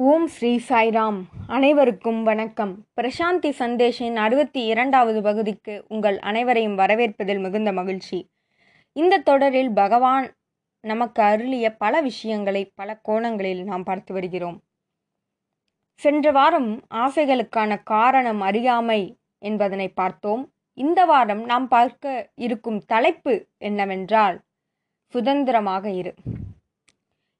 ஓம் ஸ்ரீ சாய்ராம். அனைவருக்கும் வணக்கம். பிரசாந்தி சந்தேஷின் அறுபத்தி இரண்டாவது பகுதிக்கு உங்கள் அனைவரையும் வரவேற்பதில் மிகுந்த மகிழ்ச்சி. இந்த தொடரில் பகவான் நமக்கு அருளிய பல விஷயங்களை பல கோணங்களில் நாம் பார்த்து வருகிறோம். சென்ற வாரம் ஆசைகளுக்கான காரணம் அறியாமை என்பதனை பார்த்தோம். இந்த வாரம் நாம் பார்க்க இருக்கும் தலைப்பு என்னவென்றால் சுதந்திரமாக இரு.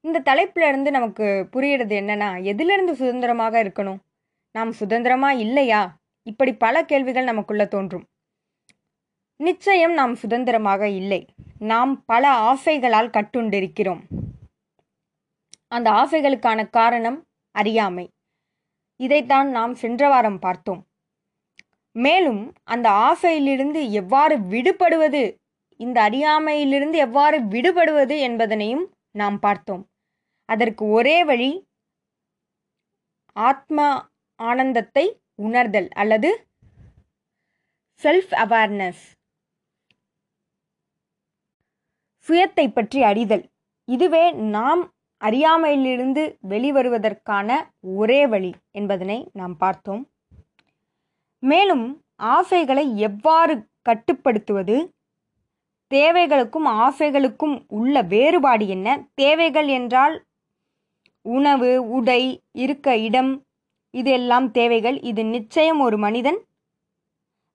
இந்த தலைப்பிலிருந்து நமக்கு புரியுறது என்னன்னா எதிலிருந்து சுதந்திரமாக இருக்கணும்? நாம் சுதந்திரமா இல்லையா? இப்படி பல கேள்விகள் நமக்குள்ள தோன்றும். நிச்சயம் நாம் சுதந்திரமாக இல்லை. நாம் பல ஆசைகளால் கட்டுண்டிருக்கிறோம். அந்த ஆசைகளுக்கான காரணம் அறியாமை. இதைத்தான் நாம் சென்ற வாரம் பார்த்தோம். மேலும் அந்த ஆசையிலிருந்து எவ்வாறு விடுபடுவது இந்த அறியாமையிலிருந்து எவ்வாறு விடுபடுவது என்பதனையும் நாம் பார்த்தோம். அதற்கு ஒரே வழி ஆத்மா ஆனந்தத்தை உணர்தல் அல்லது செல்ஃப் அவேர்னஸ் சுயத்தை பற்றி அறிதல். இதுவே நாம் அறியாமையிலிருந்து வெளிவருவதற்கான ஒரே வழி என்பதனை நாம் பார்த்தோம். மேலும் ஆசைகளை எவ்வாறு கட்டுப்படுத்துவது? தேவைகளுக்கும் ஆசைகளுக்கும் உள்ள வேறுபாடு என்ன? தேவைகள் என்றால் உணவு உடை இருக்க இடம் இதெல்லாம் தேவைகள். இது நிச்சயம் ஒரு மனிதன்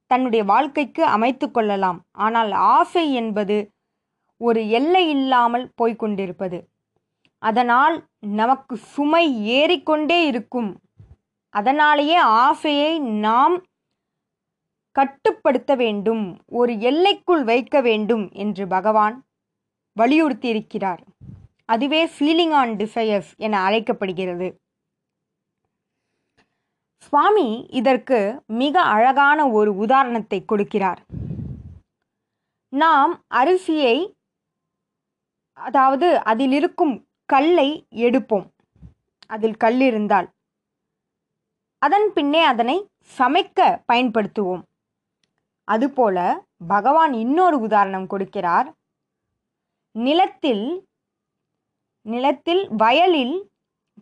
தன்னுடைய வாழ்க்கைக்கு அமைத்து கொள்ளலாம். ஆனால் ஆசை என்பது ஒரு எல்லை இல்லாமல் போய்கொண்டிருப்பது அதனால் நமக்கு சுமை ஏறிக்கொண்டே இருக்கும். அதனாலேயே ஆசையை நாம் கட்டுப்படுத்த வேண்டும். ஒரு எல்லைக்குள் வைக்க வேண்டும் என்று பகவான் வலியுறுத்தியிருக்கிறார். அதுவே ஃபீலிங் ஆன் டிசையர்ஸ் என அழைக்கப்படுகிறது. சுவாமி இதற்கு மிக அழகான ஒரு உதாரணத்தை கொடுக்கிறார். நாம் அரிசியை அதாவது அதில் இருக்கும் கல்லை எடுப்போம். அதில் கல் இருந்தால். அதன் பின்னே அதனை சமைக்க பயன்படுத்துவோம். அதுபோல பகவான் இன்னொரு உதாரணம் கொடுக்கிறார். நிலத்தில் நிலத்தில் வயலில்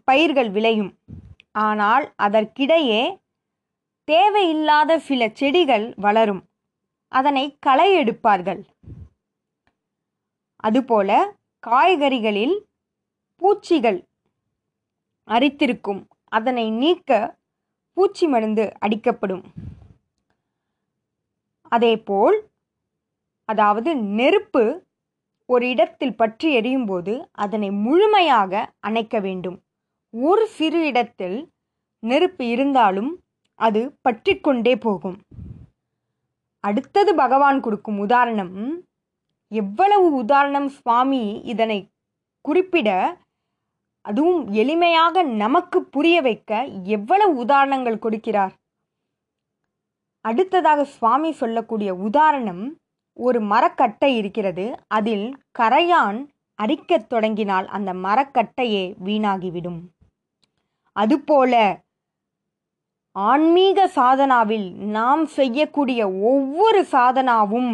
பயிர்கள் விளையும். ஆனால் அதற்கிடையே தேவையில்லாத சில செடிகள் வளரும். அதனை களை எடுப்பார்கள். அதுபோல காய்கறிகளில் பூச்சிகள் அரித்திருக்கும். அதனை நீக்க பூச்சி மருந்து அடிக்கப்படும். அதேபோல் அதாவது நெருப்பு ஒரு இடத்தில் பற்றி எரியும் போது அதனை முழுமையாக அணைக்க வேண்டும். ஒரு சிறு இடத்தில் நெருப்பு இருந்தாலும் அது பற்றி கொண்டே போகும். அடுத்தது பகவான் கொடுக்கும் உதாரணம் எவ்வளவு உதாரணம் சுவாமி இதனை குறிப்பிட அதுவும் எளிமையாக நமக்கு புரிய வைக்க எவ்வளவு உதாரணங்கள் கொடுக்கிறார்? அடுத்ததாக சுவாமி சொல்லக்கூடிய உதாரணம் ஒரு மரக்கட்டை இருக்கிறது. அதில் கரையான் அரிக்கத் தொடங்கினால் அந்த மரக்கட்டையே வீணாகிவிடும். அதுபோல ஆன்மீக சாதனாவில் நாம் செய்யக்கூடிய ஒவ்வொரு சாதனாவும்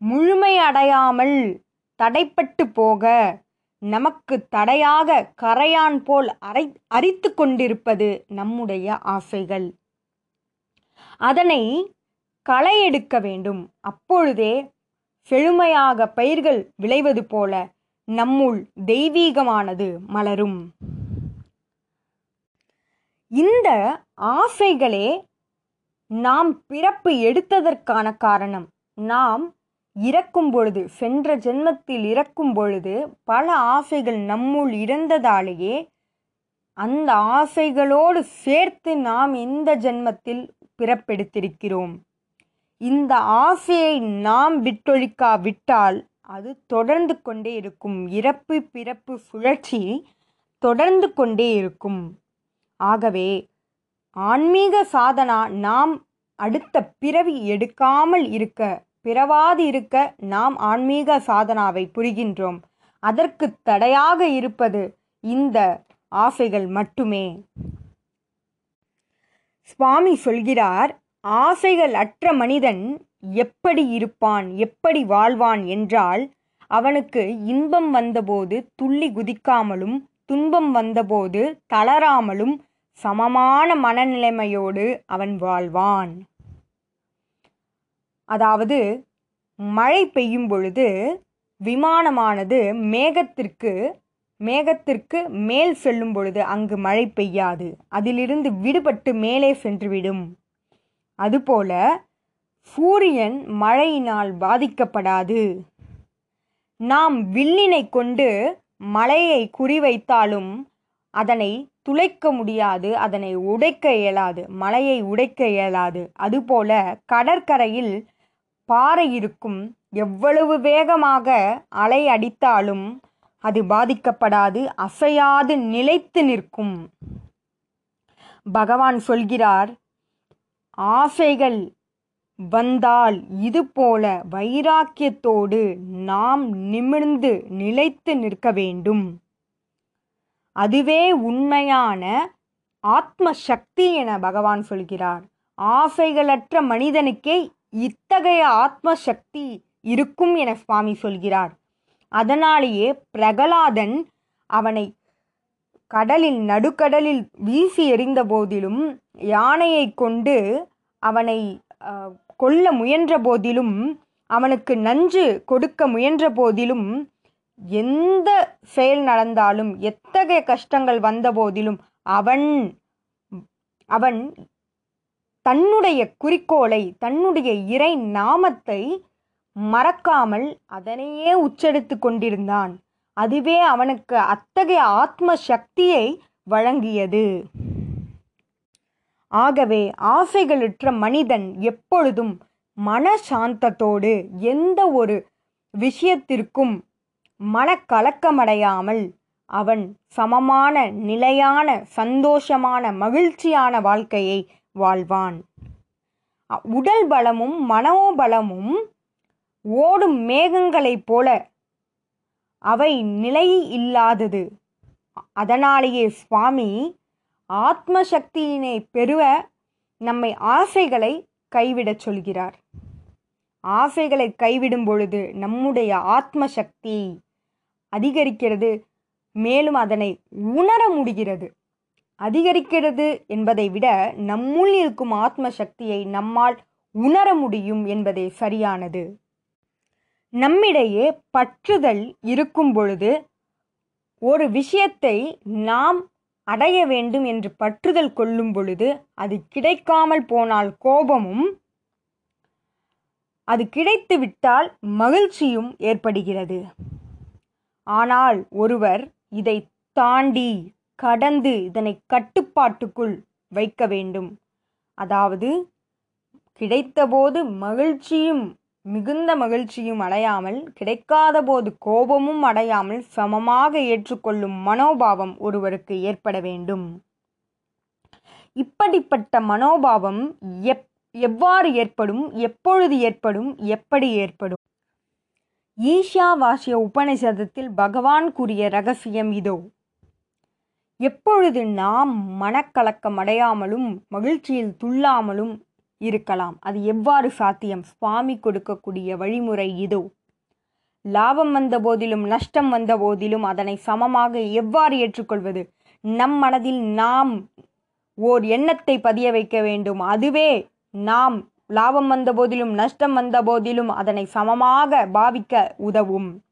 முழுமையடையாமல் தடைப்பட்டு போக நமக்கு தடையாக கரையான் போல் அரை அரித்து கொண்டிருப்பது நம்முடைய ஆசைகள். அதனை களை எடுக்க வேண்டும். அப்பொழுதே செழுமையாக பயிர்கள் விளைவது போல நம்முள் தெய்வீகமானது மலரும். இந்த ஆசைகளே நாம் பிறப்பு எடுத்ததற்கான காரணம். நாம் இறக்கும் பொழுது சென்ற ஜென்மத்தில் இறக்கும் பொழுது பல ஆசைகள் நம்முள் இருந்ததாலேயே அந்த ஆசைகளோடு சேர்த்து நாம் இந்த ஜென்மத்தில் பிறப்பெடுத்திருக்கிறோம். இந்த ஆசையை நாம் விட்டொழிக்காவிட்டால் அது தொடர்ந்து கொண்டே இருக்கும். இறப்பு பிறப்பு சுழற்சி தொடர்ந்து கொண்டே இருக்கும். ஆகவே ஆன்மீக சாதனா நாம் அடுத்த பிறவி எடுக்காமல் இருக்க பிறவாது இருக்க நாம் ஆன்மீக சாதனாவை புரிகின்றோம். அதற்கு தடையாக இருப்பது இந்த ஆசைகள் மட்டுமே. சுவாமி சொல்கிறார் ஆசைகள் அற்ற மனிதன் எப்படி இருப்பான் எப்படி வாழ்வான் என்றால் அவனுக்கு இன்பம் வந்தபோது துள்ளி குதிக்காமலும் துன்பம் வந்தபோது தளராமலும் சமமான மனநிலைமையோடு அவன் வாழ்வான். அதாவது மழை பெய்யும் பொழுது விமானமானது மேகத்திற்கு மேகத்திற்கு மேல் செல்லும் பொழுது அங்கு மழை பெய்யாது. அதிலிருந்து விடுபட்டு மேலே சென்றுவிடும். அதுபோல சூரியன் மழையினால் பாதிக்கப்படாது. நாம் வில்லினை கொண்டு மலையை குறிவைத்தாலும் அதனை துளைக்க முடியாது அதனை உடைக்க இயலாது மலையை உடைக்க இயலாது. அதுபோல கடற்கரையில் பாறை இருக்கும் எவ்வளவு வேகமாக அலை அடித்தாலும் அது பாதிக்கப்படாது அசையாது நிலைத்து நிற்கும். பகவான் சொல்கிறார் ஆசைகள் வந்தால் இது போல வைராக்கியத்தோடு நாம் நிமிர்ந்து நிலைத்து நிற்க வேண்டும். அதுவே உண்மையான ஆத்ம சக்தி என பகவான் சொல்கிறார். ஆசைகளற்ற மனிதனுக்கே இத்தகைய ஆத்ம சக்தி இருக்கும் என சுவாமி சொல்கிறார். அதனாலேயே பிரகலாதன் அவனை கடலில் நடுக்கடலில் வீசி எறிந்த போதிலும் யானையை கொண்டு அவனை கொல்ல முயன்ற போதிலும் அவனுக்கு நஞ்சு கொடுக்க முயன்ற போதிலும் எந்த செயல் நடந்தாலும் எத்தகைய கஷ்டங்கள் வந்த போதிலும் அவன் அவன் தன்னுடைய குறிக்கோளை தன்னுடைய இறை நாமத்தை மறக்காமல் அதனையே உச்சரித்து கொண்டிருந்தான். அதுவே அவனுக்கு அத்தகைய ஆத்ம சக்தியை வழங்கியது. ஆகவே ஆசைகளற்ற மனிதன் எப்பொழுதும் மனசாந்தத்தோடு எந்த ஒரு விஷயத்திற்கும் மனக்கலக்கமடையாமல் அவன் சமமான நிலையான சந்தோஷமான மகிழ்ச்சியான வாழ்க்கையை வாழ்வான். உடல் பலமும் மனோபலமும் ஓடும் மேகங்களைப் போல அவை நிலை இல்லாதது. அதனாலேயே சுவாமி ஆத்ம சக்தியினை பெறுவ நம்மை ஆசைகளை கைவிடச் சொல்கிறார். ஆசைகளை கைவிடும் பொழுது நம்முடைய ஆத்ம சக்தி அதிகரிக்கிறது மேலும் அதனை உணர முடிகிறது. அதிகரிக்கிறது என்பதை விட நம்முள் இருக்கும் ஆத்ம சக்தியை நம்மால் உணர முடியும் என்பதே சரியானது. நம்மிடையே பற்றுதல் இருக்கும் பொழுது ஒரு விஷயத்தை நாம் அடைய வேண்டும் என்று பற்றுதல் கொள்ளும் பொழுது அது கிடைக்காமல் போனால் கோபமும் அது கிடைத்து விட்டால் மகிழ்ச்சியும் ஏற்படுகிறது. ஆனால் ஒருவர் இதை தாண்டி கடந்து இதனை கட்டுப்பாட்டுக்குள் வைக்க வேண்டும். அதாவது கிடைத்தபோது மகிழ்ச்சியும் மிகுந்த மகிழ்ச்சியும் அடையாமல் கிடைக்காத போது கோபமும் அடையாமல் சமமாக ஏற்றுக்கொள்ளும் மனோபாவம் ஒருவருக்கு ஏற்பட வேண்டும். இப்படிப்பட்ட மனோபாவம் எப் எவ்வாறு ஏற்படும் எப்பொழுது ஏற்படும் எப்படி ஏற்படும்? ஈஷாவாசிய உபனிஷதத்தில் பகவான் கூறிய ரகசியம் இதோ. எப்பொழுது நாம் மனக்கலக்கம் அடையாமலும் மகிழ்ச்சியில் துள்ளாமலும் இருக்கலாம். அது எவ்வாறு சாத்தியம்? சுவாமி கொடுக்கக்கூடிய வழிமுறை இதோ. லாபம் வந்த போதிலும் நஷ்டம் வந்த போதிலும் அதனை சமமாக எவ்வாறு ஏற்றுக்கொள்வது? நம் மனதில் நாம் ஓர் எண்ணத்தை பதிய வைக்க வேண்டும். அதுவே நாம் லாபம் வந்த போதிலும் நஷ்டம் வந்த போதிலும் அதனை சமமாக பாவிக்க உதவும்.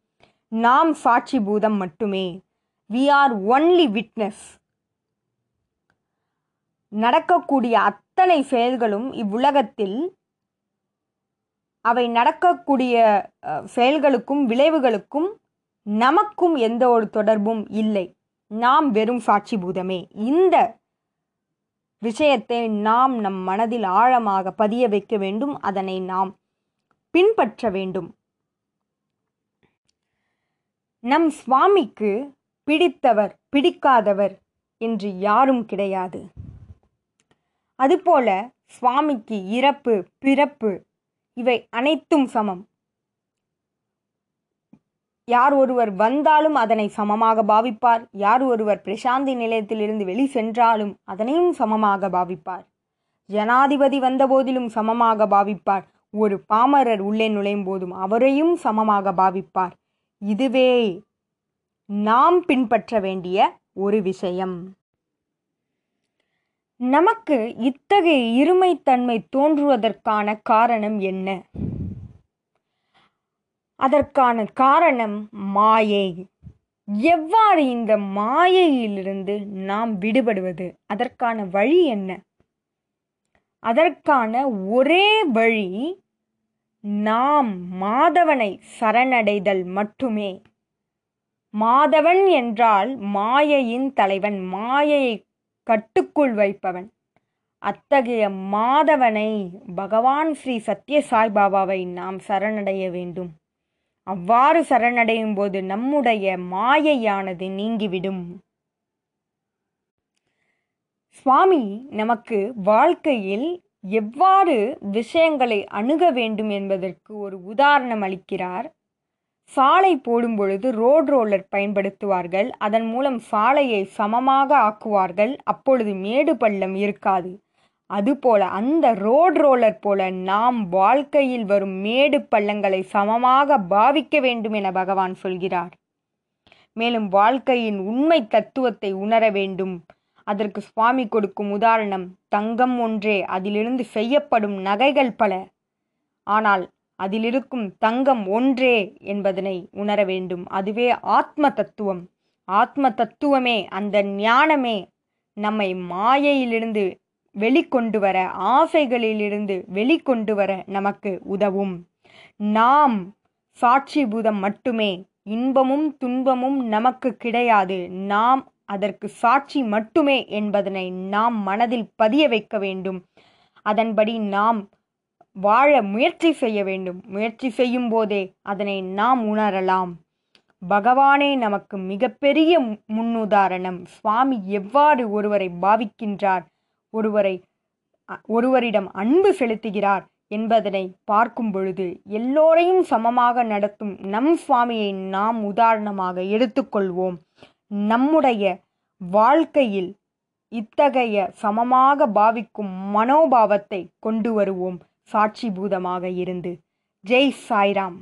நாம் சாட்சி பூதம் மட்டுமே. வி ஆர் ஒன்லி விட்னஸ் நடக்கக்கூடிய அத்தனை செயல்களும் இவ்வுலகத்தில் அவை நடக்கக்கூடிய செயல்களுக்கும் விளைவுகளுக்கும் நமக்கும் எந்த ஒரு தொடர்பும் இல்லை. நாம் வெறும் சாட்சி பூதமே. இந்த விஷயத்தை நாம் நம் மனதில் ஆழமாக பதிய வைக்க வேண்டும். அதனை நாம் பின்பற்ற வேண்டும். நம் சுவாமிக்கு பிடித்தவர் பிடிக்காதவர் என்று யாரும் கிடையாது. அதுபோல சுவாமிக்கு இறப்பு பிறப்பு இவை அனைத்தும் சமம். யார் ஒருவர் வந்தாலும் அதனை சமமாக பாவிப்பார். யார் ஒருவர் பிரசாந்தி நிலையத்திலிருந்து வெளி சென்றாலும் அதனையும் சமமாக பாவிப்பார். ஜனாதிபதி வந்தபோதிலும் சமமாக பாவிப்பார். ஒரு பாமரர் உள்ளே நுழையும் போதும் அவரையும் சமமாக பாவிப்பார். இதுவே நாம் பின்பற்ற வேண்டிய ஒரு விஷயம். நமக்கு இத்தகைய இருமைத்தன்மை தோன்றுவதற்கான காரணம் என்ன? அதற்கான காரணம் மாயை. எவ்வாறு இந்த மாயையிலிருந்து நாம் விடுபடுவது? அதற்கான வழி என்ன? அதற்கான ஒரே வழி நாம் மாதவனை சரணடைதல் மட்டுமே. மாதவன் என்றால் மாயையின் தலைவன். மாயையை கட்டுக்குள் வைப்பவன். அத்தகைய மாதவனை பகவான் ஸ்ரீ சத்ய சாய்பாபாவை நாம் சரணடைய வேண்டும். அவ்வாறு சரணடையும் போது நம்முடைய மாயையானது நீங்கிவிடும். சுவாமி நமக்கு வாழ்க்கையில் எவ்வாறு விஷயங்களை அணுக வேண்டும் என்பதற்கு ஒரு உதாரணம் அளிக்கிறார். சாலை போடும் பொழுது ரோட் ரோலர் பயன்படுத்துவார்கள். அதன் மூலம் சாலையை சமமாக ஆக்குவார்கள். அப்பொழுது மேடு பள்ளம் இருக்காது. அதுபோல அந்த ரோட் ரோலர் போல நாம் வாழ்க்கையில் வரும் மேடு பள்ளங்களை சமமாக பாவிக்க வேண்டும் என பகவான் சொல்கிறார். மேலும் வாழ்க்கையின் உண்மை தத்துவத்தை உணர வேண்டும். அதற்கு சுவாமி கொடுக்கும் உதாரணம் தங்கம் ஒன்றே அதிலிருந்து செய்யப்படும் நகைகள் பல. ஆனால் அதிலிருக்கும் தங்கம் ஒன்றே என்பதனை உணர வேண்டும். அதுவே ஆத்ம தத்துவம் ஆத்ம தத்துவமே அந்த ஞானமே நம்மை மாயையிலிருந்து வெளிக்கொண்டு வர ஆசைகளிலிருந்து வெளிக்கொண்டு வர நமக்கு உதவும். நாம் சாட்சிபூதம் மட்டுமே. இன்பமும் துன்பமும் நமக்கு கிடையாது. நாம் அதற்கு சாட்சி மட்டுமே என்பதனை நாம் மனதில் பதிய வைக்க வேண்டும். அதன்படி நாம் வாழ முயற்சி செய்ய வேண்டும். முயற்சி செய்யும் போதே அதனை நாம் உணரலாம். பகவானே நமக்கு மிகப்பெரிய முன்னுதாரணம். சுவாமி எவ்வாறு ஒருவரை பாவிக்கின்றார் ஒருவரை ஒருவரிடம் அன்பு செலுத்துகிறார் என்பதனை பார்க்கும் பொழுது எல்லோரையும் சமமாக நடத்தும் நம் சுவாமியை நாம் உதாரணமாக எடுத்துக்கொள்வோம். நம்முடைய வாழ்க்கையில் இத்தகைய சமமாக பாவிக்கும் மனோபாவத்தை கொண்டு வருவோம். சாட்சி பூதமாக இருந்து. ஜெய் சாய்ராம்.